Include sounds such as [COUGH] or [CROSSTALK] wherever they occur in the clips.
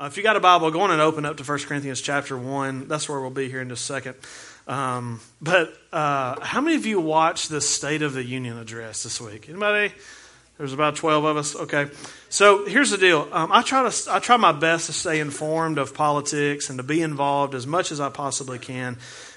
Uh, if you got a Bible, go on and open up to 1 Corinthians chapter 1. That's where we'll be here in just a second. Um, but uh, how many of you watched the State of the Union address this week? Anybody? There's about 12 of us. Okay. So here's the deal. Um, I try to I try my best to stay informed of politics and to be involved as much as I possibly can.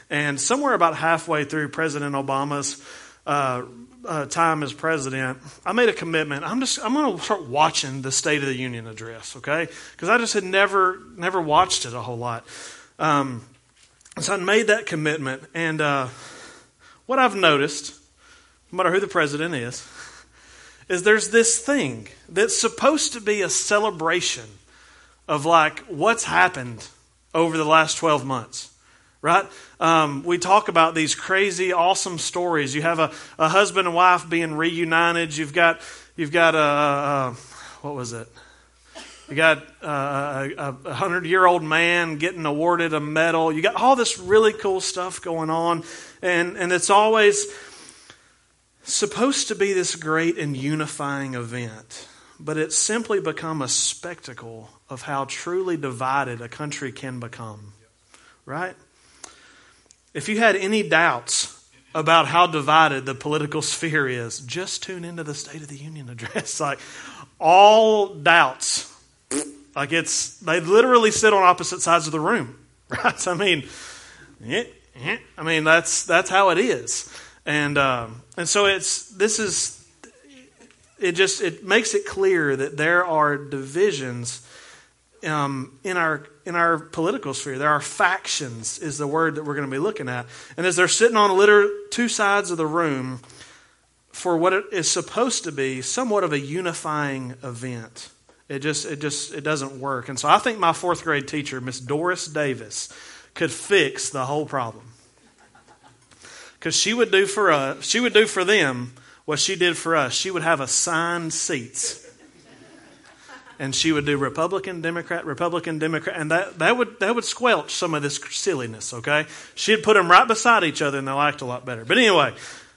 And somewhere about halfway through President Obama's uh, uh, time as president, I made a commitment. I'm just I'm going to start watching the State of the Union address, okay? Because I just had never never watched it a whole lot. Um, so I made that commitment, and uh, what I've noticed, no matter who the president is, is there's this thing that's supposed to be a celebration of like what's happened over the last 12 months right? Um, we talk about these crazy, awesome stories. You have a, a husband and wife being reunited. You've got you've got a, a what was it? You got a, a hundred year old man getting awarded a medal. You got all this really cool stuff going on, and and it's always supposed to be this great and unifying event. But it's simply become a spectacle of how truly divided a country can become. Right? If you had any doubts about how divided the political sphere is, just tune into the State of the Union address. [LAUGHS] like all doubts, like it's they literally sit on opposite sides of the room, [LAUGHS] right? I mean, I mean that's that's how it is, and um, and so it's this is it just it makes it clear that there are divisions um, in our in our political sphere. There are factions, is the word that we're going to be looking at. And as they're sitting on litter, two sides of the room for what it is supposed to be somewhat of a unifying event, it just it just it doesn't work. And so I think my fourth grade teacher, Miss Doris Davis, could fix the whole problem. Because she would do for us, she would do for them what she did for us. She would have assigned seats and she would do Republican, Democrat, Republican, Democrat, and that, that would that would squelch some of this silliness. Okay, she'd put them right beside each other, and they'll act a lot better. But anyway,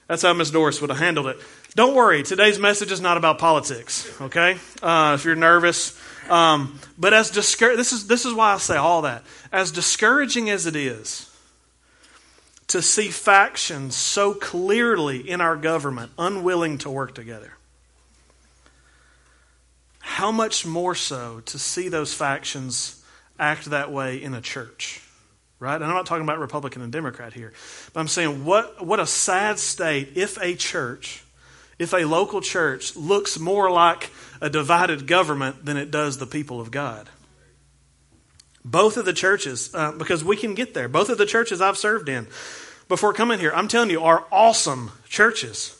that's how Miss Doris would have handled it. Don't worry, today's message is not about politics. Okay, uh, if you're nervous, um, but as discour- this is this is why I say all that. As discouraging as it is to see factions so clearly in our government unwilling to work together how much more so to see those factions act that way in a church? Right? And I'm not talking about Republican and Democrat here, but I'm saying what, what a sad state if a church, if a local church looks more like a divided government than it does the people of God. Both of the churches, uh, because we can get there, both of the churches I've served in before coming here, I'm telling you, are awesome churches.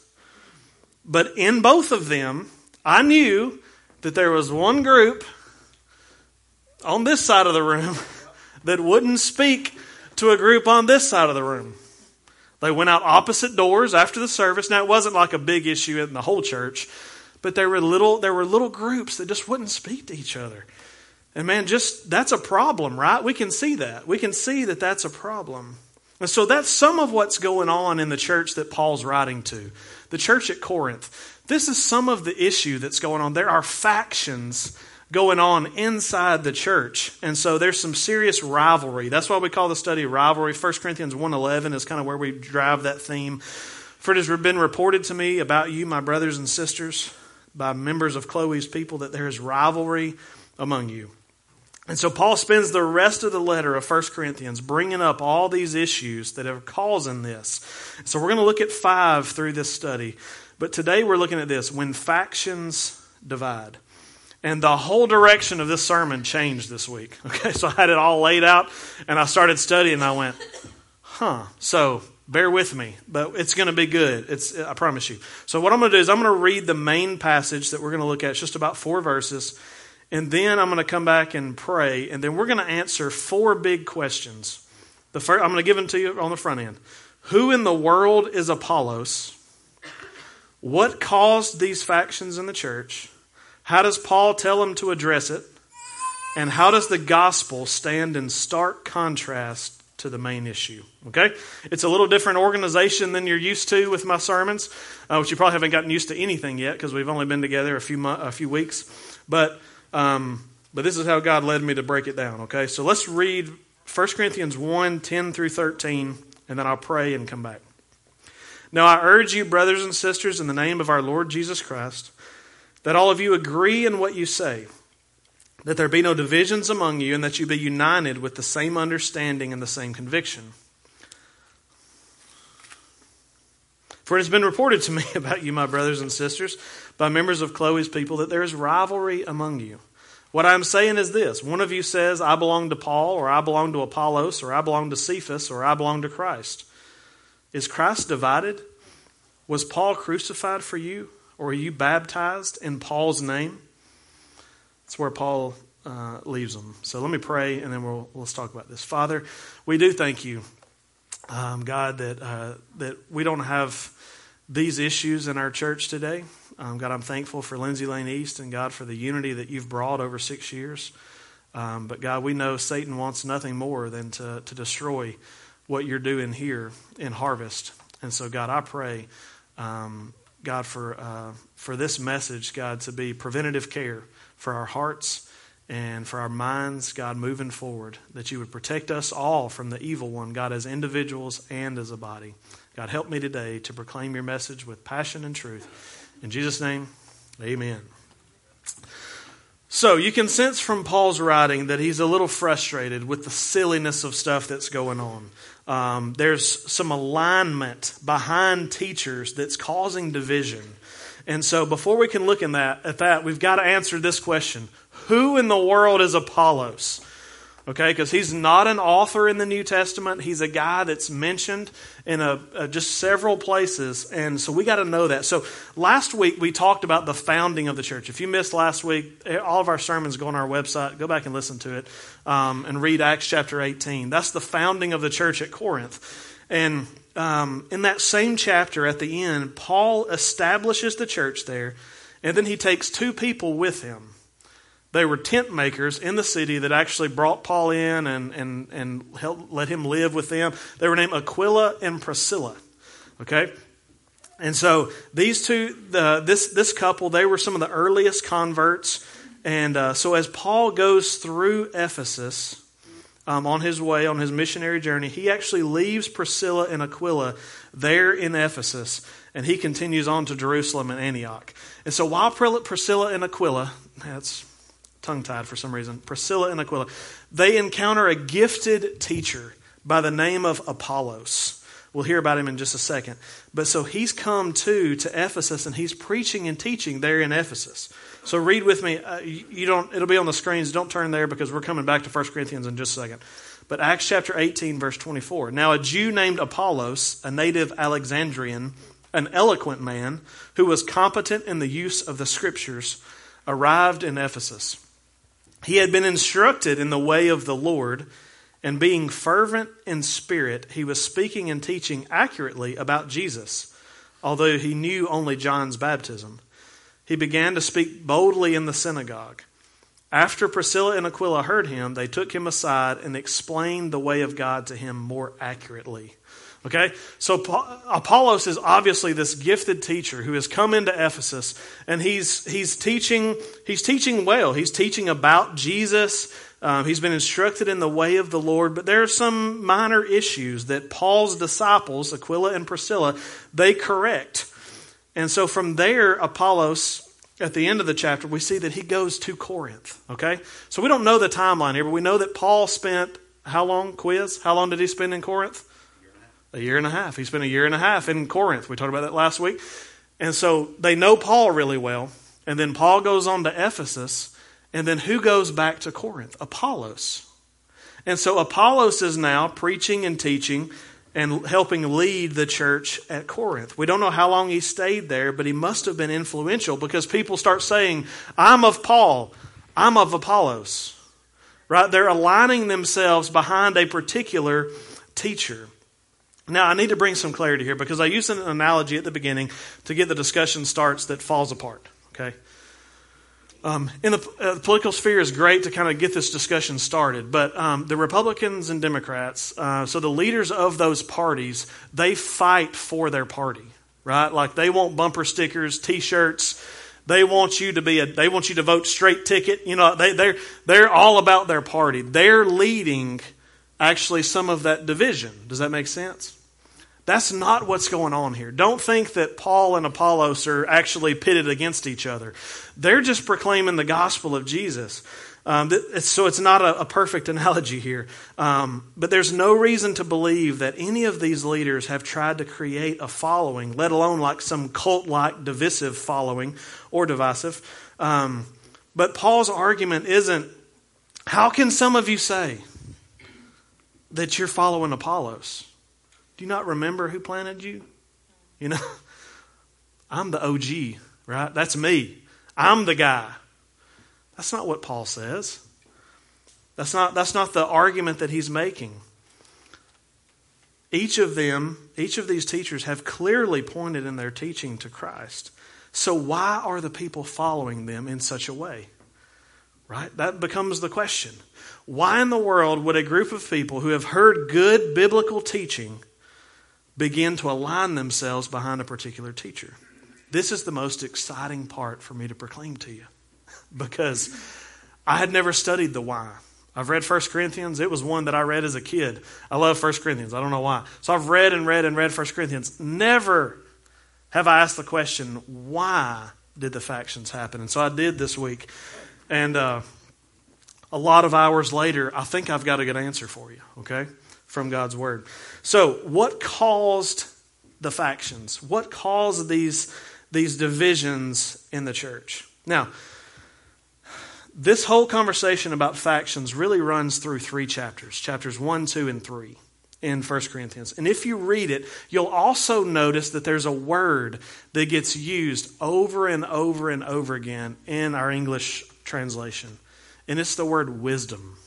But in both of them, I knew that there was one group on this side of the room [LAUGHS] that wouldn't speak to a group on this side of the room. They went out opposite doors after the service. Now it wasn't like a big issue in the whole church, but there were little there were little groups that just wouldn't speak to each other. And man, just that's a problem, right? We can see that. We can see that that's a problem. And so that's some of what's going on in the church that Paul's writing to. The church at Corinth. This is some of the issue that's going on. There are factions going on inside the church. And so there's some serious rivalry. That's why we call the study rivalry. 1 Corinthians 1.11 is kind of where we drive that theme. For it has been reported to me about you, my brothers and sisters, by members of Chloe's people, that there is rivalry among you. And so Paul spends the rest of the letter of 1 Corinthians bringing up all these issues that are causing this. So we're going to look at five through this study. But today we're looking at this when factions divide. And the whole direction of this sermon changed this week. [LAUGHS] Okay, so I had it all laid out and I started studying and I went, huh. So bear with me, but it's going to be good. It's, I promise you. So what I'm going to do is I'm going to read the main passage that we're going to look at. It's just about four verses. And then I'm going to come back and pray. And then we're going to answer four big questions. The first, I'm going to give them to you on the front end. Who in the world is Apollos? What caused these factions in the church? How does Paul tell them to address it? And how does the gospel stand in stark contrast to the main issue? Okay? It's a little different organization than you're used to with my sermons, uh, which you probably haven't gotten used to anything yet because we've only been together a few, a few weeks. But um, but this is how God led me to break it down, okay? So let's read 1 Corinthians 1 10 through 13, and then I'll pray and come back. Now I urge you, brothers and sisters, in the name of our Lord Jesus Christ, that all of you agree in what you say, that there be no divisions among you, and that you be united with the same understanding and the same conviction. For it has been reported to me [LAUGHS] about you, my brothers and sisters, by members of Chloe's people, that there is rivalry among you. What I'm saying is this one of you says, I belong to Paul, or I belong to Apollos, or I belong to Cephas, or I belong to Christ. Is Christ divided? Was Paul crucified for you? Or are you baptized in Paul's name? That's where Paul uh, leaves them. So let me pray and then we'll, let's talk about this. Father, we do thank you, um, God, that, uh, that we don't have these issues in our church today. Um, God, I'm thankful for Lindsay Lane East and God for the unity that you've brought over six years. Um, but God, we know Satan wants nothing more than to, to destroy what you're doing here in Harvest. And so, God, I pray, um, God, for, uh, for this message, God, to be preventative care for our hearts and for our minds, God, moving forward, that you would protect us all from the evil one, God, as individuals and as a body. God, help me today to proclaim your message with passion and truth. In Jesus' name, amen. So you can sense from Paul's writing that he's a little frustrated with the silliness of stuff that's going on. Um, there's some alignment behind teachers that's causing division. And so before we can look in that, at that, we've got to answer this question. Who in the world is Apollos? Okay, because he's not an author in the New Testament. He's a guy that's mentioned in a, a just several places. And so we got to know that. So last week we talked about the founding of the church. If you missed last week, eh, all of our sermons go on our website. Go back and listen to it um, and read Acts chapter 18. That's the founding of the church at Corinth. And um, in that same chapter at the end, Paul establishes the church there. And then he takes two people with him. They were tent makers in the city that actually brought Paul in and, and, and helped, let him live with them. They were named Aquila and Priscilla. Okay? And so these two, the, this, this couple, they were some of the earliest converts. And uh, so as Paul goes through Ephesus um, on his way, on his missionary journey, he actually leaves Priscilla and Aquila there in Ephesus and he continues on to Jerusalem and Antioch. And so while Priscilla and Aquila, that's tongue tied for some reason, Priscilla and Aquila, they encounter a gifted teacher by the name of Apollos. We'll hear about him in just a second. But so he's come too to Ephesus and he's preaching and teaching there in Ephesus. So read with me. Uh, you don't. It'll be on the screens. Don't turn there because we're coming back to 1 Corinthians in just a second. But Acts chapter 18, verse 24. Now a Jew named Apollos, a native Alexandrian, an eloquent man who was competent in the use of the scriptures, arrived in Ephesus. He had been instructed in the way of the Lord, and being fervent in spirit, he was speaking and teaching accurately about Jesus, although he knew only John's baptism. He began to speak boldly in the synagogue. After Priscilla and Aquila heard him, they took him aside and explained the way of God to him more accurately. Okay? So Apollos is obviously this gifted teacher who has come into Ephesus and he's, he's teaching, he's teaching well. He's teaching about Jesus. Um, he's been instructed in the way of the Lord, but there are some minor issues that Paul's disciples, Aquila and Priscilla, they correct. And so from there, Apollos, at the end of the chapter, we see that he goes to Corinth. Okay? So we don't know the timeline here, but we know that Paul spent how long, quiz? How long did he spend in Corinth? A year and a half. He spent a year and a half in Corinth. We talked about that last week. And so they know Paul really well. And then Paul goes on to Ephesus. And then who goes back to Corinth? Apollos. And so Apollos is now preaching and teaching and helping lead the church at Corinth. We don't know how long he stayed there, but he must have been influential because people start saying, I'm of Paul, I'm of Apollos. Right? They're aligning themselves behind a particular teacher. Now, I need to bring some clarity here because I used an analogy at the beginning to get the discussion starts that falls apart. Okay? Um, in the, uh, the, political sphere is great to kind of get this discussion started, but um, the Republicans and Democrats, uh, so the leaders of those parties, they fight for their party, right? Like they want bumper stickers, T-shirts. They want you to be a, they want you to vote straight ticket. You know, they, they're, they're all about their party. They're leading actually some of that division. Does that make sense? That's not what's going on here. Don't think that Paul and Apollos are actually pitted against each other. They're just proclaiming the gospel of Jesus. Um, so it's not a, a perfect [LAUGHS] analogy here. Um, but there's no reason to believe that any of these leaders have tried to create a following, let alone like some cult like divisive following or divisive. Um, but Paul's argument isn't how can some of you say that you're following Apollos? Do you not remember who planted you? You know, [LAUGHS] I'm the OG, right? That's me. I'm the guy. That's not what Paul says. That's not, that's not the argument that he's making. Each of them, each of these teachers have clearly pointed in their teaching to Christ. So why are the people following them in such a way? Right? That becomes the question. Why in the world would a group of people who have heard good biblical teaching begin to align themselves behind a particular teacher. This is the most exciting part for me to proclaim to you [LAUGHS] because I had never studied the why. I've read 1 Corinthians. It was one that I read as a kid. I love 1 Corinthians. I don't know why. So I've read and read and read 1 Corinthians. Never have I asked the question, why did the factions happen? And so I did this week. And uh, a lot of hours later, I think I've got a good answer for you, okay? From God's Word. So, what caused the factions? What caused these, these divisions in the church? Now, this whole conversation about factions really runs through three chapters chapters 1, 2, and 3 in 1 Corinthians. And if you read it, you'll also notice that there's a word that gets used over and over and over again in our English translation. And it's the word wisdom.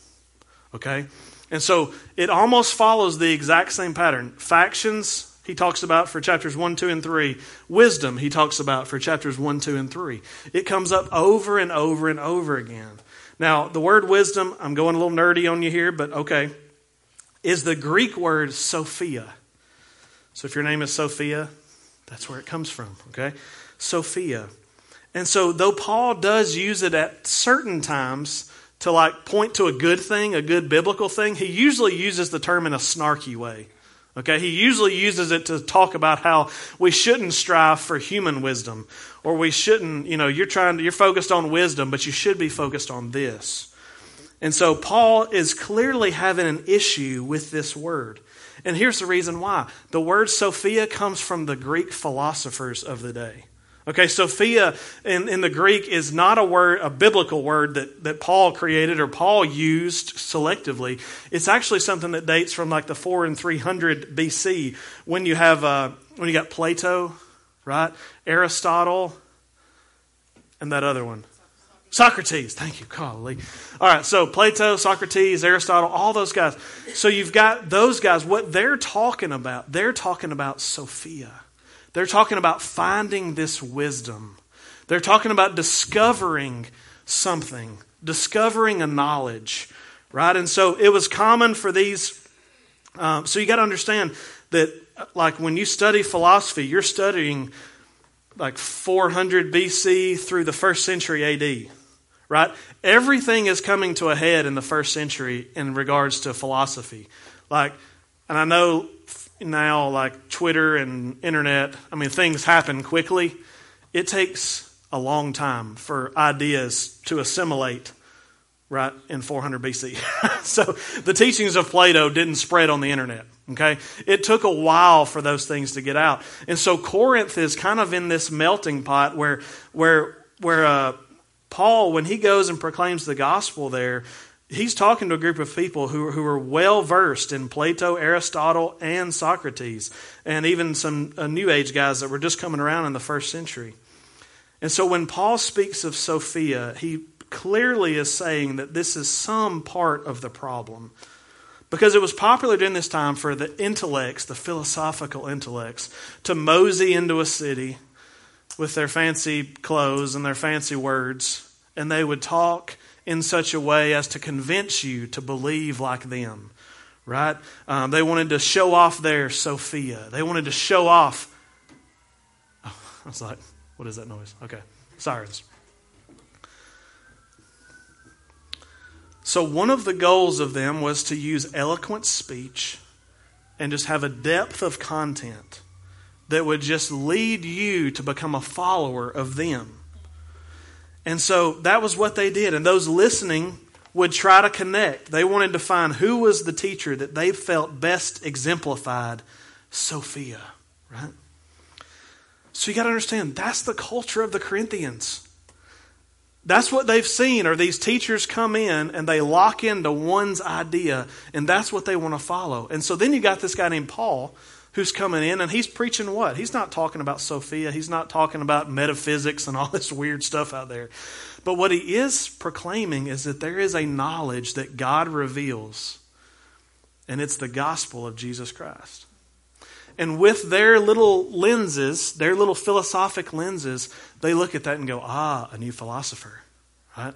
Okay? And so it almost follows the exact same pattern. Factions, he talks about for chapters 1, 2, and 3. Wisdom, he talks about for chapters 1, 2, and 3. It comes up over and over and over again. Now, the word wisdom, I'm going a little nerdy on you here, but okay, is the Greek word Sophia. So if your name is Sophia, that's where it comes from, okay? Sophia. And so, though Paul does use it at certain times, to like point to a good thing, a good biblical thing, he usually uses the term in a snarky way. Okay, he usually uses it to talk about how we shouldn't strive for human wisdom, or we shouldn't, you know, you're trying to, you're focused on wisdom, but you should be focused on this. And so Paul is clearly having an issue with this word. And here's the reason why. The word Sophia comes from the Greek philosophers of the day. Okay, Sophia in, in the Greek is not a word, a biblical word that, that Paul created or Paul used selectively. It's actually something that dates from like the 4 and 300 BC when you have, uh, when you got Plato, right? Aristotle, and that other one. Socrates, thank you, golly. All right, so Plato, Socrates, Aristotle, all those guys. So you've got those guys. What they're talking about, they're talking about Sophia. They're talking about finding this wisdom. They're talking about discovering something, discovering a knowledge, right? And so it was common for these. Um, so you got to understand that, like, when you study philosophy, you're studying like 400 BC through the first century AD, right? Everything is coming to a head in the first century in regards to philosophy. Like, and I know now, like Twitter and internet, I mean, things happen quickly. It takes a long time for ideas to assimilate right in 400 BC. [LAUGHS] so the teachings of Plato didn't spread on the internet. Okay, it took a while for those things to get out, and so Corinth is kind of in this melting pot where where where uh, Paul, when he goes and proclaims the gospel there, he's talking to a group of people who, who are well versed in Plato, Aristotle, and Socrates, and even some uh, New Age guys that were just coming around in the first century. And so when Paul speaks of Sophia, he clearly is saying that this is some part of the problem. Because it was popular during this time for the intellects, the philosophical intellects, to mosey into a city with their fancy clothes and their fancy words, and they would talk in such a way as to convince you to believe like them, right? Um, they wanted to show off their Sophia. They wanted to show off. Oh, [LAUGHS] I was like, what is that noise? Okay. sirens. So, one of the goals of them was to use eloquent speech and just have a depth of content that would just lead you to become a follower of them. And so that was what they did. And those listening would try to connect. They wanted to find who was the teacher that they felt best exemplified Sophia, right? So you got to understand that's the culture of the Corinthians. That's what they've seen, or these teachers come in and they lock into one's idea, and that's what they want to follow. And so then you got this guy named Paul who's coming in and he's preaching what? He's not talking about Sophia, he's not talking about metaphysics and all [LAUGHS] this weird stuff out there. But what he is proclaiming is that there is a knowledge that God reveals, and it's the gospel of Jesus Christ. And with their little lenses, their little philosophic lenses, they look at that and go, ah, a new philosopher, right?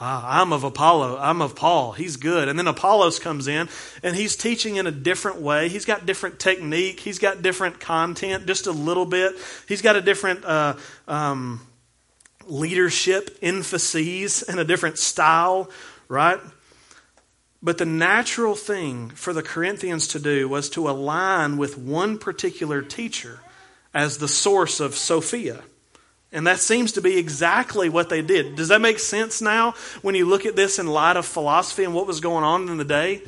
Ah, I'm of Apollo. I'm of Paul. He's good. And then Apollos comes in and he's teaching in a different way. He's got different technique. He's got different content, just a little bit. He's got a different uh, um, leadership emphases and a different style, right? But the natural thing for the Corinthians to do was to align with one particular teacher as the source of Sophia. And that seems to be exactly what they did. Does that make sense now when you look at this in light of philosophy and what was going on in the day?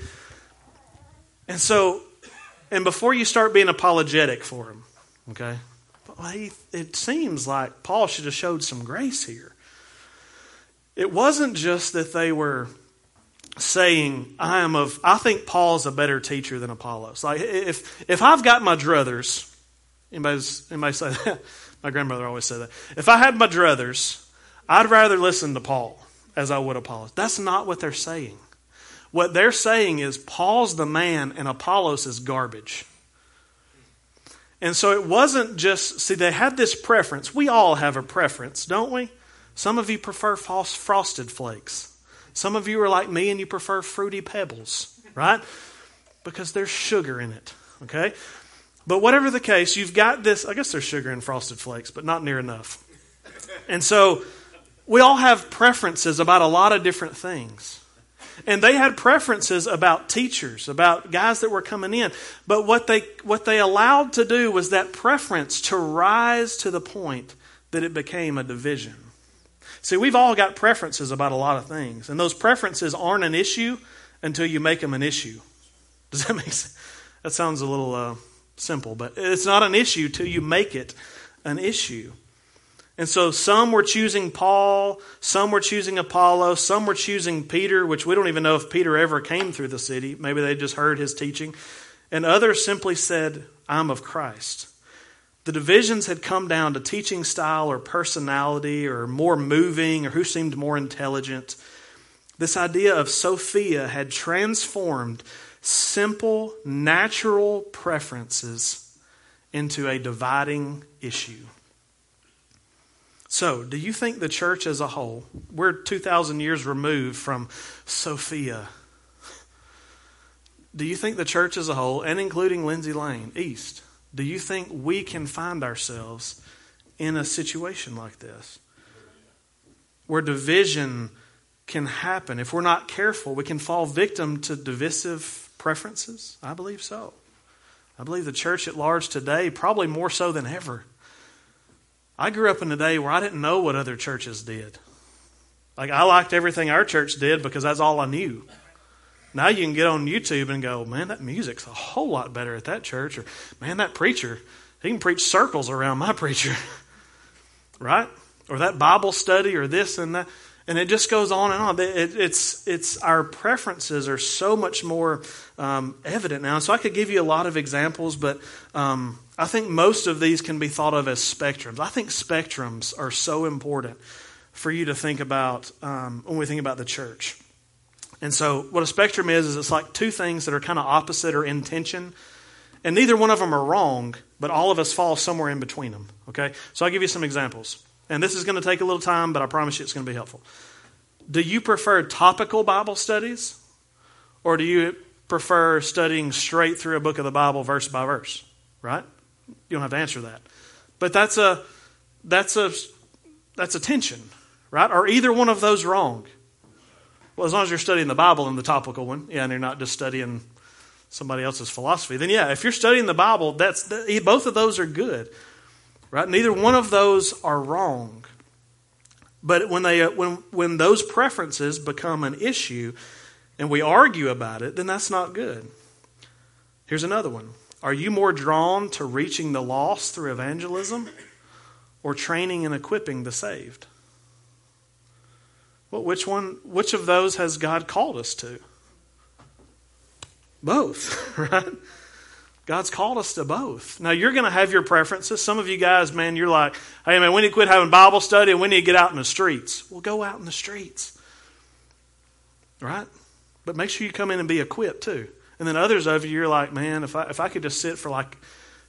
And so, and before you start being apologetic for him, okay, it seems like Paul should have showed some grace here. It wasn't just that they were saying, I am of, I think Paul's a better teacher than Apollos. Like, if, if I've got my druthers, anybody, say that? [LAUGHS] My grandmother always said that. If I had my druthers, I'd rather listen to Paul as I would Apollos. That's not what they're saying. What they're saying is Paul's the man and Apollos is garbage. And so it wasn't just, see, they had this preference. We all have a preference, don't we? Some of you prefer false frosted flakes. Some of you are like me and you prefer fruity pebbles, right? Because there's sugar in it, okay? But whatever the case, you've got this. I guess there's sugar in frosted flakes, but not near enough. And so we all have preferences about a lot of different things. And they had preferences about teachers, about guys that were coming in. But what they, what they allowed to do was that preference to rise to the point that it became a division. See, we've all got preferences about a lot of things. And those preferences aren't an issue until you make them an issue. Does that make sense? That sounds a little. Uh, simple, but it's not an issue till you make it an issue. And so some were choosing Paul, some were choosing Apollo, some were choosing Peter, which we don't even know if Peter ever came through the city. Maybe they just heard his teaching. And others simply said, I'm of Christ. The divisions had come down to teaching style or personality or more moving or who seemed more intelligent. This idea of Sophia had transformed simple, natural preferences into a dividing issue. So, do you think the church as a whole, we're 2,000 years removed from Sophia, do you think the church as a whole, and including Lindsay Lane, East, do you think we can find ourselves in a situation like this? Where division can happen. If we're not careful, we can fall victim to divisive preferences? I believe so. I believe the church at large today, probably more so than ever. I grew up in a day where I didn't know what other churches did. Like, I liked everything our church did because that's all I knew. Now you can get on YouTube and go, man, that music's a whole lot better at that church. Or, man, that preacher, he can preach circles around my [LAUGHS] preacher. right? Or that Bible study or this and that. And it just goes on and on. It, it's, it's our preferences are so much more um, evident now. So I could give you a lot of examples, but um, I think most of these can be thought of as spectrums. I think spectrums are so important for you to think about um, when we think about the church. And so, what a spectrum is, is it's like two things that are kind of opposite or in tension. And neither one of them are wrong, but all of us fall somewhere in between them. Okay? So, I'll give you some examples. And this is going to take a little time, but I promise you it's going to be helpful. Do you prefer topical Bible studies? Or do you prefer studying straight through a book of the Bible verse by verse? Right? You don't have to answer that. But that's a that's a that's a tension, right? Are either one of those wrong? Well, as long as you're studying the Bible and the topical one, yeah, and you're not just studying somebody else's philosophy, then yeah, if you're studying the Bible, that's both of those are good, right? Neither one of those are wrong. But when they when when those preferences become an issue, and we argue about it, then that's not good. Here's another one. Are you more drawn to reaching the lost through evangelism or training and equipping the saved? Well, which one which of those has God called us to? Both, [LAUGHS] right? God's called us to both. Now you're going to have your preferences. Some of you guys, man, you're like, "Hey man, we need to quit having Bible study and we need to get out in the streets." Well, go out in the streets. Right? But make sure you come in and be equipped too. And then others of you, you're like, man, if I, if I could just sit for like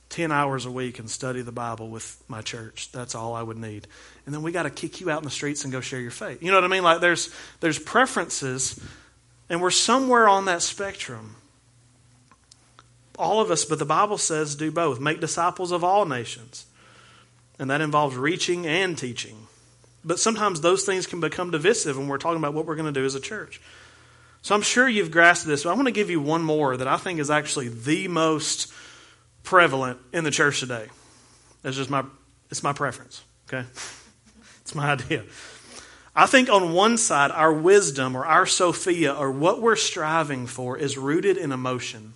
10 hours a week and study the Bible with my church, that's all I would need. And then we got to kick you out in the streets and go share your faith. You know what I mean? Like there's, there's preferences, and we're somewhere on that spectrum. All of us, but the Bible says do both. Make disciples of all nations. And that involves reaching and teaching. But sometimes those things can become divisive when we're talking about what we're going to do as a church. So I'm sure you've grasped this, but I want to give you one more that I think is actually the most prevalent in the church today. It's just my it's my preference, okay? [LAUGHS] It's my idea. I think on one side, our wisdom or our Sophia or what we're striving for is rooted in emotion.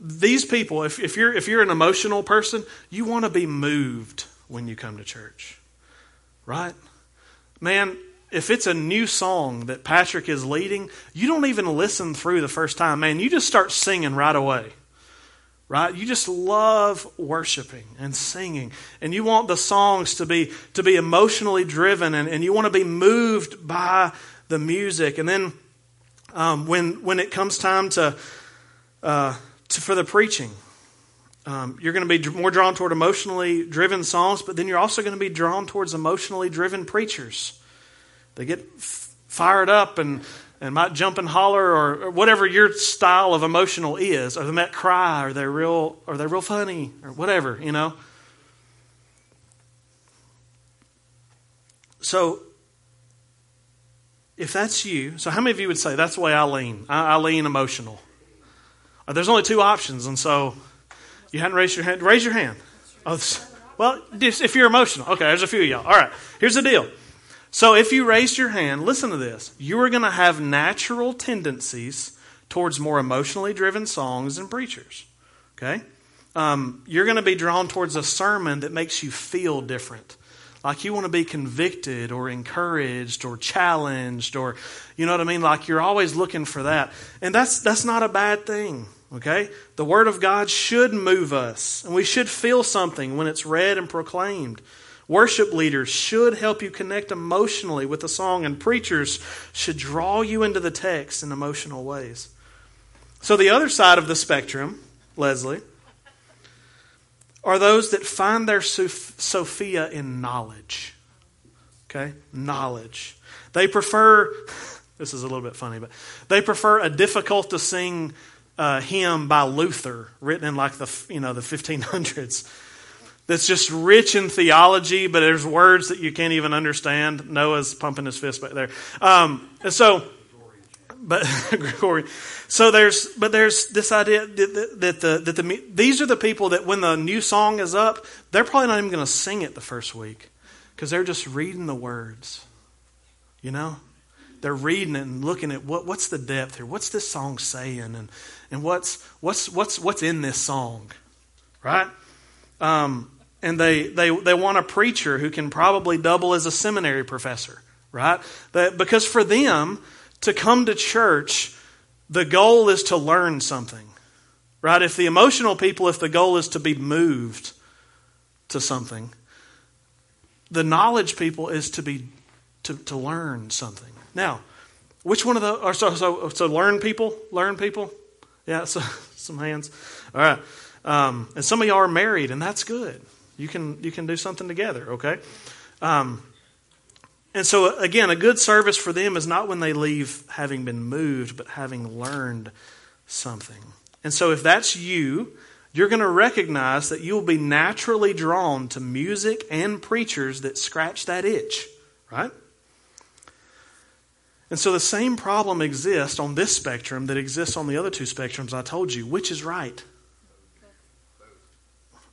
These people, if, if, you're, if you're an emotional person, you want to be moved when you come to church, right? Man, if it's a new song that Patrick is leading, you don't even listen through the first time. Man, you just start singing right away. Right? You just love worshiping and singing. And you want the songs to be to be emotionally driven and, and you want to be moved by the music. And then um, when when it comes time to, uh, to for the preaching, um, you're going to be more drawn toward emotionally driven songs, but then you're also going to be drawn towards emotionally driven preachers. They get f- fired up and, and might jump and holler or, or, whatever your style of emotional is. Or they might cry or they're real or they're real funny or whatever, you know. So if that's you, so how many of you would say that's the way I lean? I, I lean emotional. Uh, there's only two options, and so you hadn't raised your hand. Raise your hand. Oh, well, if you're emotional, okay. There's a few of y'all. All right. Here's the deal. So if you raised your hand, listen to this. You are going to have natural tendencies towards more emotionally driven songs and preachers. Okay? Um, you're going to be drawn towards a sermon that makes you feel different. Like you want to be convicted or encouraged or challenged or, you know what I mean? Like you're always looking for that. And that's, that's not a bad thing. Okay? The Word of God should move us, and we should feel something when it's read and proclaimed. Worship leaders should help you connect emotionally with the song, and preachers should draw you into the text in emotional ways. So, the other side of the spectrum, Leslie, are those that find their Sophia in knowledge. Okay? Knowledge. They prefer, [LAUGHS] this is a little bit funny, but they prefer a difficult to sing uh, hymn by Luther, written in like the, you know, the 1500s that's just rich in theology, but there's words that you can't even understand. Noah's pumping his fist back there. Um, so, but [LAUGHS] Gregorian. So there's, but there's this idea that, that the that the these are the people that when the new song is up, they're probably not even going to sing it the first week because they're just reading the words. You know, they're reading it and looking at what what's the depth here, what's this song saying, and and what's what's what's what's in this song, right? Um, and they, they, they want a preacher who can probably double as a seminary professor, right? Because for them to come to church, the goal is to learn something, right? If the emotional people, if the goal is to be moved to something, the knowledge people is to be to, to learn something. Now, which one of the or so so so learn people learn people? Yeah, [LAUGHS] so some hands. All right, um, and some of y'all are married, and that's good. You can you can do something together, okay? Um, and so again, a good service for them is not when they leave having been moved, but having learned something. And so if that's you, you're going to recognize that you'll be naturally drawn to music and preachers that scratch that itch, right? And so the same problem exists on this spectrum that exists on the other two spectrums I told you. Which is right?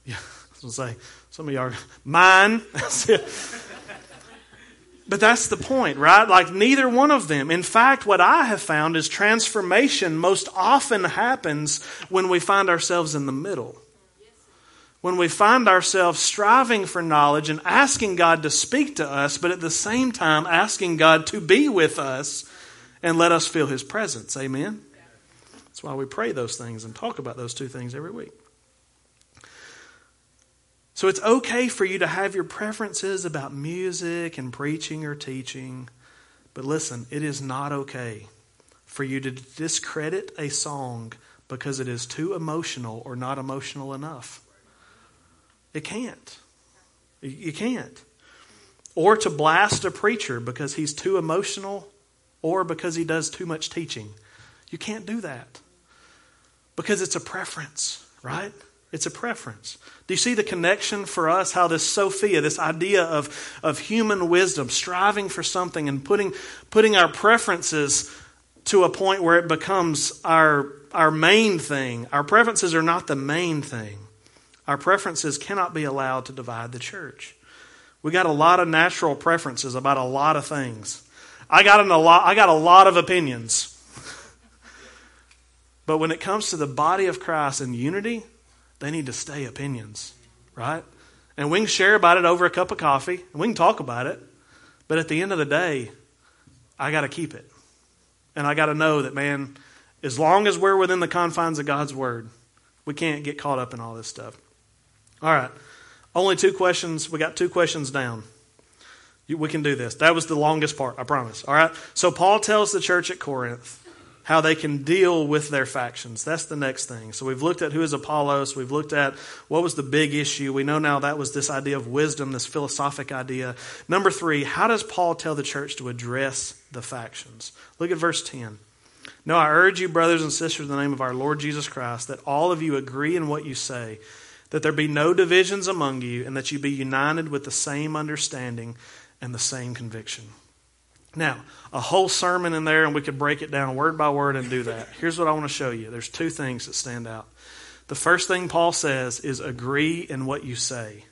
Yeah, To say, some of y'all [LAUGHS] mine. [LAUGHS] But that's the point, right? Like neither one of them. In fact, what I have found is transformation most often happens when we find ourselves in the middle. When we find ourselves striving for knowledge and asking God to speak to us, but at the same time asking God to be with us and let us feel His presence. Amen? That's why we pray those things and talk about those two things every week. So it's okay for you to have your preferences about music and preaching or teaching. But listen, it is not okay for you to discredit a song because it is too emotional or not emotional enough. It can't. You can't. Or to blast a preacher because he's too emotional or because he does too much teaching. You can't do that because it's a preference, right? It's a preference. Do you see the connection for us? How this Sophia, this idea of, of human wisdom, striving for something and putting, putting our preferences to a point where it becomes our, our main thing. Our preferences are not the main thing. Our preferences cannot be allowed to divide the church. We got a lot of natural preferences about a lot of things. I got, a lot, I got a lot of opinions. [LAUGHS] but when it comes to the body of Christ and unity, they need to stay opinions, right? And we can share about it over a cup of coffee, and we can talk about it. But at the end of the day, I got to keep it. And I got to know that, man, as long as we're within the confines of God's Word, we can't get caught up in all this stuff. All right. Only two questions. We got two questions down. We can do this. That was the longest part, I promise. All right. So Paul tells the church at Corinth how they can deal with their factions. That's the next thing. So we've looked at who is Apollos. We've looked at what was the big issue. We know now that was this idea of wisdom, this philosophic idea. Number three, how does Paul tell the church to address the factions? Look at verse 10. No, I urge you, brothers and sisters, in the name of our Lord Jesus Christ, that all of you agree in what you say, that there be no divisions among you, and that you be united with the same understanding and the same conviction. Now, a whole sermon in there, and we could break it down word by word and do that. Here's what I want to show you there's two things that stand out. The first thing Paul says is agree in what you say.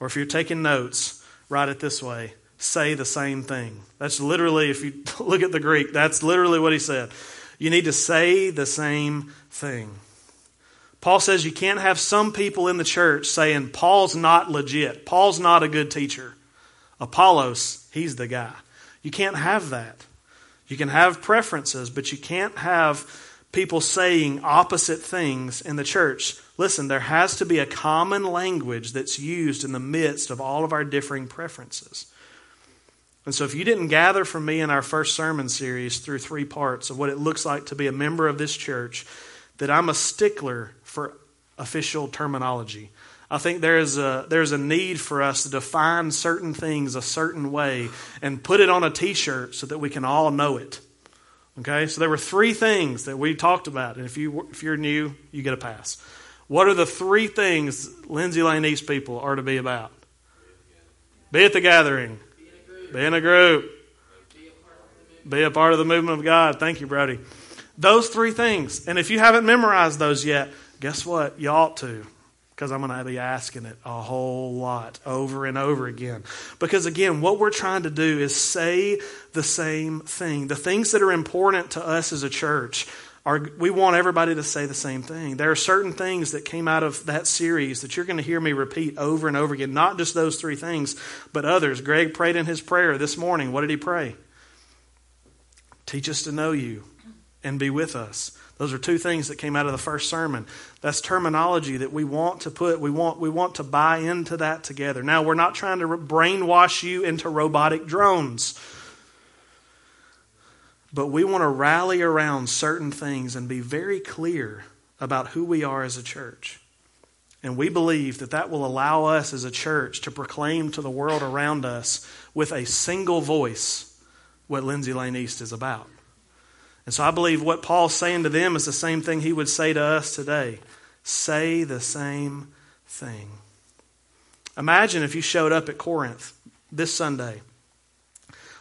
Or if you're taking notes, write it this way say the same thing. That's literally, if you [LAUGHS] look at the Greek, that's literally what he said. You need to say the same thing. Paul says you can't have some people in the church saying, Paul's not legit. Paul's not a good teacher. Apollos, he's the guy. You can't have that. You can have preferences, but you can't have people saying opposite things in the church. Listen, there has to be a common language that's used in the midst of all of our differing preferences. And so, if you didn't gather from me in our first sermon series through three parts of what it looks like to be a member of this church, that I'm a stickler for official terminology. I think there is a, there's a need for us to define certain things a certain way and put it on a t shirt so that we can all know it. Okay, so there were three things that we talked about, and if, you, if you're new, you get a pass. What are the three things Lindsay Lane East people are to be about? Be at the gathering, be in a group, be a part of the movement of God. Thank you, Brody. Those three things. And if you haven't memorized those yet, guess what? You ought to because I'm going to be asking it a whole lot over and over again. Because again, what we're trying to do is say the same thing. The things that are important to us as a church are, we want everybody to say the same thing. There are certain things that came out of that series that you're going to hear me repeat over and over again. Not just those three things, but others. Greg prayed in his prayer this morning. What did he pray? Teach us to know you and be with us. Those are two things that came out of the first sermon. That's terminology that we want to put, we want, we want to buy into that together. Now, we're not trying to brainwash you into robotic drones, but we want to rally around certain things and be very clear about who we are as a church. And we believe that that will allow us as a church to proclaim to the world around us with a single voice what Lindsay Lane East is about. And so I believe what Paul's saying to them is the same thing he would say to us today. say the same thing. Imagine if you showed up at Corinth this Sunday.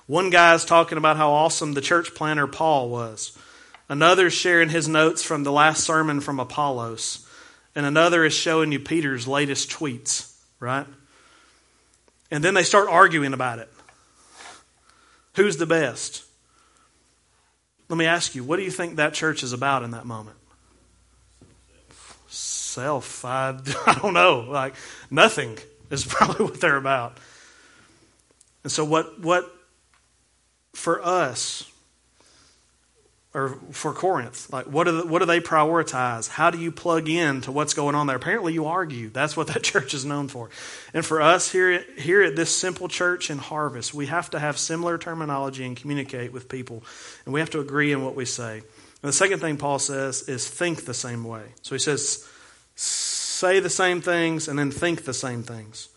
One guy's talking about how awesome the church planner Paul was. Another sharing his notes from the last sermon from Apollos. And another is showing you Peter's latest tweets, right? And then they start arguing about it. Who's the best? Let me ask you, what do you think that church is about in that moment? Self. I, [LAUGHS] I don't know. Like, nothing is [LAUGHS] probably what they're about. And so, what, what for us, or for Corinth, like what do, the, what do they prioritize? How do you plug in to what's going on there? Apparently, you argue. That's what that [LAUGHS] church is known for. And for us here, here at this simple church in Harvest, we have to have similar terminology and communicate with people, and we have to agree in what we say. And the second thing Paul says is think the same way. So he says, say the same things and then think the same things.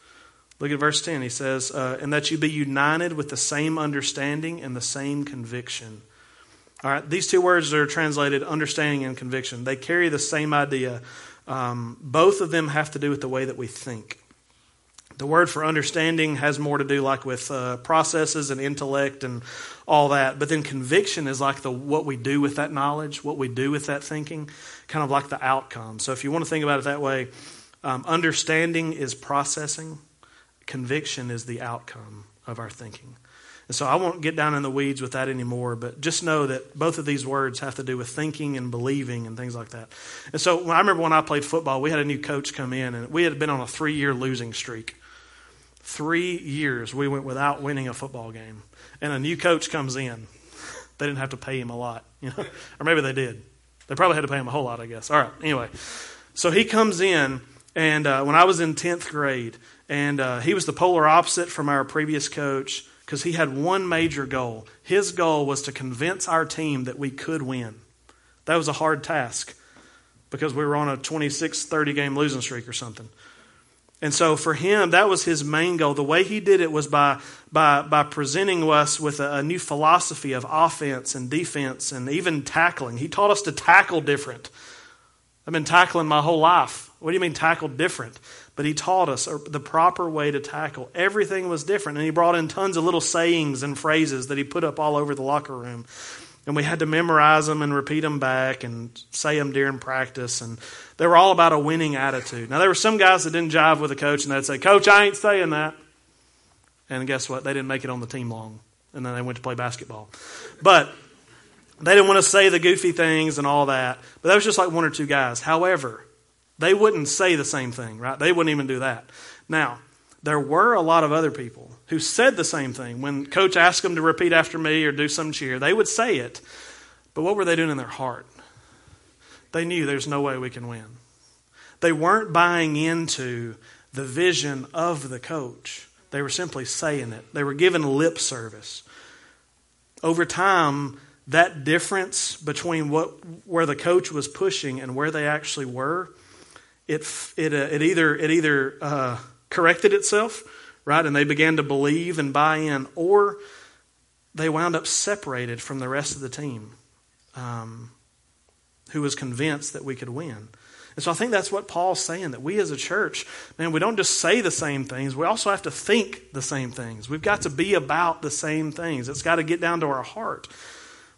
Look at verse 10. He says, uh, And that you be united with the same understanding and the same conviction. All right, these two words are translated understanding and conviction. They carry the same idea. Um, both of them have to do with the way that we think. The word for understanding has more to do like with uh, processes and intellect and all that. But then conviction is like the what we do with that knowledge, what we do with that thinking, kind of like the outcome. So if you want to think about it that way, um, understanding is processing, conviction is the outcome of our thinking. And so I won't get down in the weeds with that anymore, but just know that both of these words have to do with thinking and believing and things like that. And so I remember when I played football, we had a new coach come in, and we had been on a three year losing streak. Three years we went without winning a football game. And a new coach comes in. They didn't have to pay him a lot, [LAUGHS] you know, or maybe they did. They probably had to pay him a whole lot, I guess. All right, anyway. So he comes in, and uh, when I was in 10th grade, and uh, he was the polar opposite from our previous coach because he had one major goal. His goal was to convince our team that we could win. That was a hard task because we were on a 26 30 game losing streak or something. And so for him, that was his main goal. The way he did it was by, by, by presenting us with a, a new philosophy of offense and defense and even tackling. He taught us to tackle different. I've been tackling my whole life. What do you mean tackle different? But he taught us the proper way to tackle. Everything was different. And he brought in tons of little sayings and phrases that he put up all over the locker room. And we had to memorize them and repeat them back and say them during practice. And they were all about a winning attitude. Now, there were some guys that didn't jive with the coach and they'd say, Coach, I ain't saying that. And guess what? They didn't make it on the team long. And then they went to play basketball. But they didn't want to say the goofy things and all that. But that was just like one or two guys. However, they wouldn't say the same thing, right? They wouldn't even do that. Now, there were a lot of other people who said the same thing. When coach asked them to repeat after me or do some cheer, they would say it. But what were they doing in their heart? They knew there's no way we can win. They weren't buying into the vision of the coach. They were simply saying it. They were giving lip service. Over time, that difference between what where the coach was pushing and where they actually were it, it, uh, it either, it either uh, corrected itself, right, and they began to believe and buy in, or they wound up separated from the rest of the team um, who was convinced that we could win. And so I think that's what Paul's saying that we as a church, man, we don't just say the same things, we also have to think the same things. We've got to be about the same things. It's got to get down to our heart.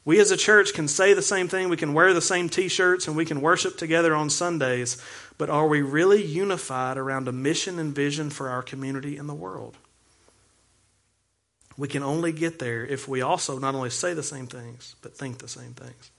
We as a church can say the same thing, we can wear the same t shirts, and we can worship together on Sundays, but are we really unified around a mission and vision for our community and the world? We can only get there if we also not only say the same things, but think the same things.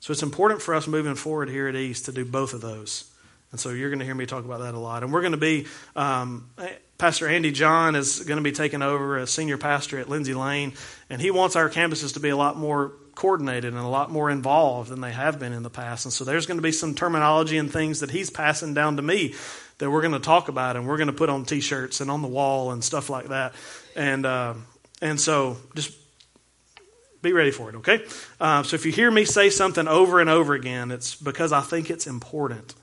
So it's important for us moving forward here at East to do both of those. And so you're going to hear me talk about that a lot. And we're going to be, um, Pastor Andy John is going to be taking over as senior pastor at Lindsay Lane, and he wants our campuses to be a lot more coordinated and a lot more involved than they have been in the past. And so there's going to be some terminology and things that he's passing down to me that we're going to talk about and we're going to put on T-shirts and on the wall and stuff like that. And uh, and so just be ready for it, okay? Uh, so if you hear me say something over and over again, it's because I think it's important.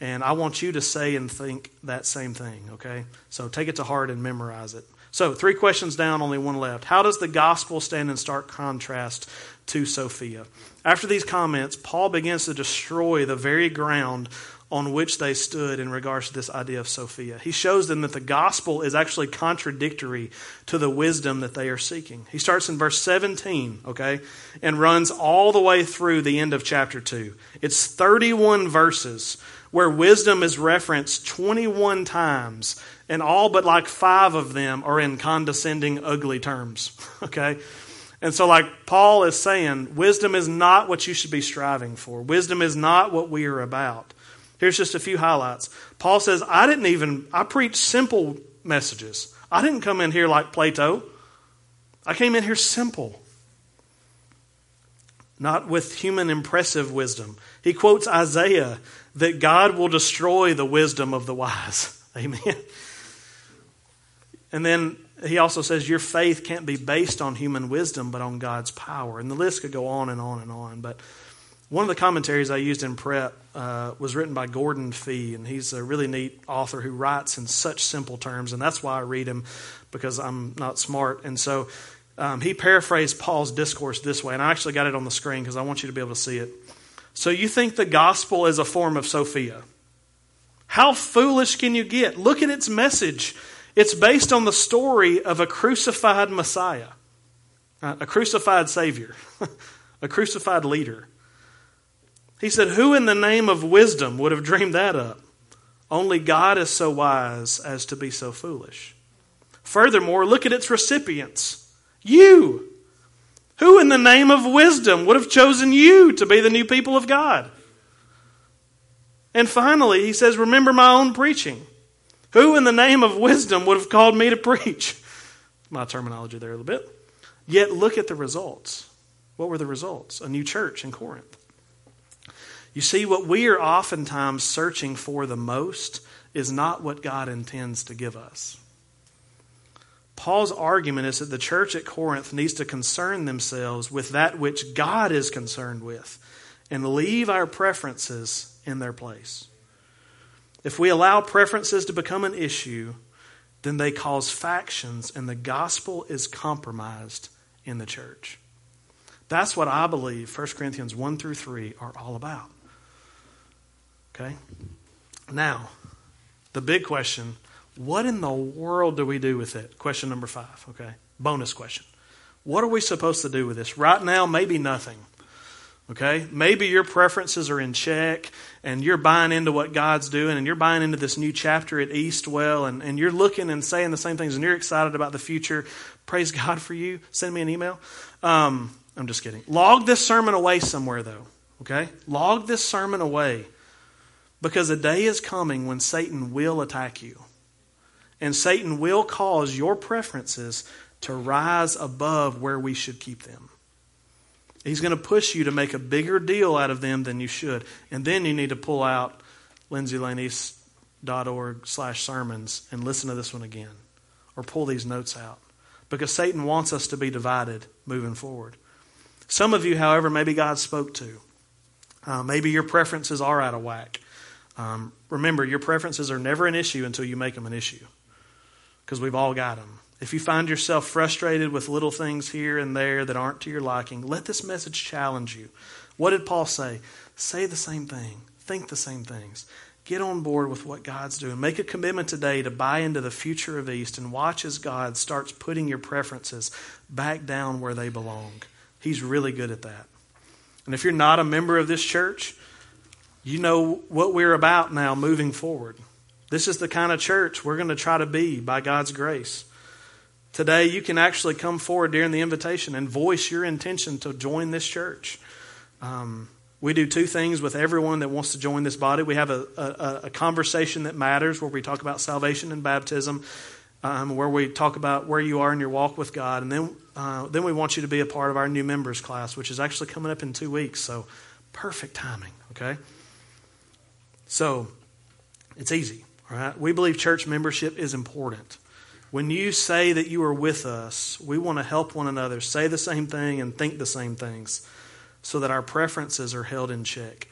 And I want you to say and think that same thing, okay? So take it to heart and memorize it. So, three questions down, only one left. How does the gospel stand in stark contrast to Sophia? After these comments, Paul begins to destroy the very ground on which they stood in regards to this idea of Sophia. He shows them that the gospel is actually contradictory to the wisdom that they are seeking. He starts in verse 17, okay, and runs all the way through the end of chapter 2. It's 31 verses where wisdom is referenced 21 times, and all but like five of them are in condescending, ugly terms. [LAUGHS] Okay? And so, like Paul is saying, wisdom is not what you should be striving for. Wisdom is not what we are about. Here's just a few highlights. Paul says, I didn't even, I preach simple messages. I didn't come in here like Plato. I came in here simple, not with human impressive wisdom. He quotes Isaiah that God will destroy the wisdom of the wise. [LAUGHS] Amen. And then he also says your faith can't be based on human wisdom, but on God's power. And the list could go on and on and on. But one of the commentaries I used in prep uh, was written by Gordon Fee, and he's a really neat author who writes in such simple terms, and that's why I read him because I'm not smart. And so um, he paraphrased Paul's discourse this way, and I actually got it on the screen because I want you to be able to see it. So you think the gospel is a form of Sophia? How foolish can you get? Look at its message. It's based on the story of a crucified Messiah, uh, a crucified Savior, [LAUGHS] a crucified leader. He said, Who in the name of wisdom would have dreamed that up? Only God is so wise as to be so foolish. Furthermore, look at its recipients. You. Who in the name of wisdom would have chosen you to be the new people of God? And finally, he says, Remember my own preaching. Who in the name of wisdom would have called me to preach? My terminology there a little bit. Yet look at the results. What were the results? A new church in Corinth. You see, what we are oftentimes searching for the most is not what God intends to give us. Paul's argument is that the church at Corinth needs to concern themselves with that which God is concerned with and leave our preferences in their place. If we allow preferences to become an issue, then they cause factions and the gospel is compromised in the church. That's what I believe 1 Corinthians 1 through 3 are all about. Okay? Now, the big question what in the world do we do with it? Question number five, okay? Bonus question. What are we supposed to do with this? Right now, maybe nothing. Okay? Maybe your preferences are in check and you're buying into what God's doing and you're buying into this new chapter at Eastwell and, and you're looking and saying the same things and you're excited about the future. Praise God for you. Send me an email. Um, I'm just kidding. Log this sermon away somewhere, though. Okay? Log this sermon away because a day is coming when Satan will attack you. And Satan will cause your preferences to rise above where we should keep them. He's going to push you to make a bigger deal out of them than you should. And then you need to pull out lindsaylanice.org slash sermons and listen to this one again. Or pull these notes out. Because Satan wants us to be divided moving forward. Some of you, however, maybe God spoke to. Uh, maybe your preferences are out of whack. Um, remember, your preferences are never an issue until you make them an issue because we've all got them. If you find yourself frustrated with little things here and there that aren't to your liking, let this message challenge you. What did Paul say? Say the same thing, think the same things. Get on board with what God's doing. Make a commitment today to buy into the future of East and watch as God starts putting your preferences back down where they belong. He's really good at that. And if you're not a member of this church, you know what we're about now moving forward. This is the kind of church we're going to try to be by God's grace. Today, you can actually come forward during the invitation and voice your intention to join this church. Um, we do two things with everyone that wants to join this body. We have a, a, a conversation that matters where we talk about salvation and baptism, um, where we talk about where you are in your walk with God. And then, uh, then we want you to be a part of our new members class, which is actually coming up in two weeks. So, perfect timing, okay? So, it's easy. Right? We believe church membership is important. When you say that you are with us, we want to help one another say the same thing and think the same things so that our preferences are held in check.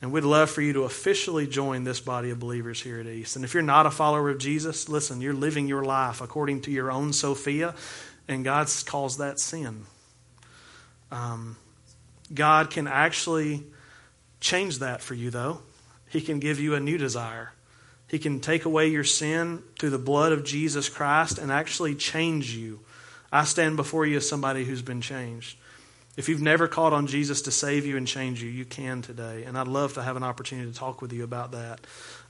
And we'd love for you to officially join this body of believers here at East. And if you're not a follower of Jesus, listen, you're living your life according to your own Sophia, and God calls that sin. Um, God can actually change that for you, though. He can give you a new desire. He can take away your sin through the blood of Jesus Christ and actually change you. I stand before you as somebody who's been changed. If you've never called on Jesus to save you and change you, you can today. And I'd love to have an opportunity to talk with you about that.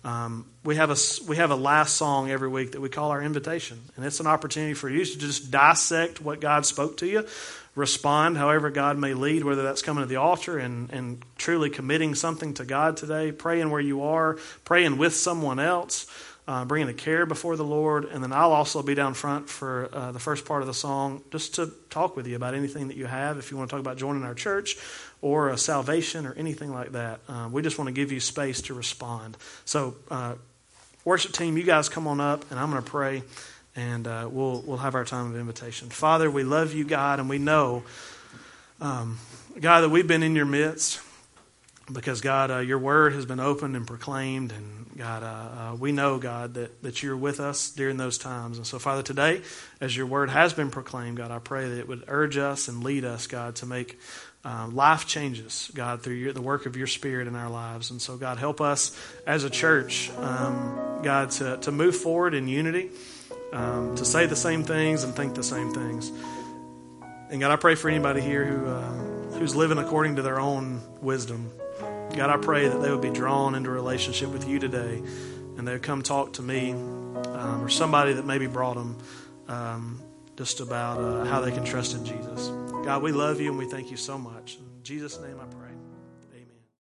Um, we, have a, we have a last song every week that we call our invitation. And it's an opportunity for you to just dissect what God spoke to you, respond however God may lead, whether that's coming to the altar and, and truly committing something to God today, praying where you are, praying with someone else uh, bringing the care before the Lord. And then I'll also be down front for uh, the first part of the song just to talk with you about anything that you have. If you want to talk about joining our church or a salvation or anything like that, uh, we just want to give you space to respond. So, uh, worship team, you guys come on up, and I'm going to pray. And uh, we'll we'll have our time of invitation. Father, we love you, God, and we know, um, God, that we've been in your midst because God, uh, your word has been opened and proclaimed, and God, uh, uh, we know, God, that, that you're with us during those times. And so, Father, today, as your word has been proclaimed, God, I pray that it would urge us and lead us, God, to make uh, life changes, God, through your, the work of your Spirit in our lives. And so, God, help us as a church, um, God, to, to move forward in unity, um, to say the same things and think the same things. And God, I pray for anybody here who uh, who's living according to their own wisdom. God, I pray that they would be drawn into a relationship with you today and they would come talk to me um, or somebody that maybe brought them um, just about uh, how they can trust in Jesus. God, we love you and we thank you so much. In Jesus' name I pray.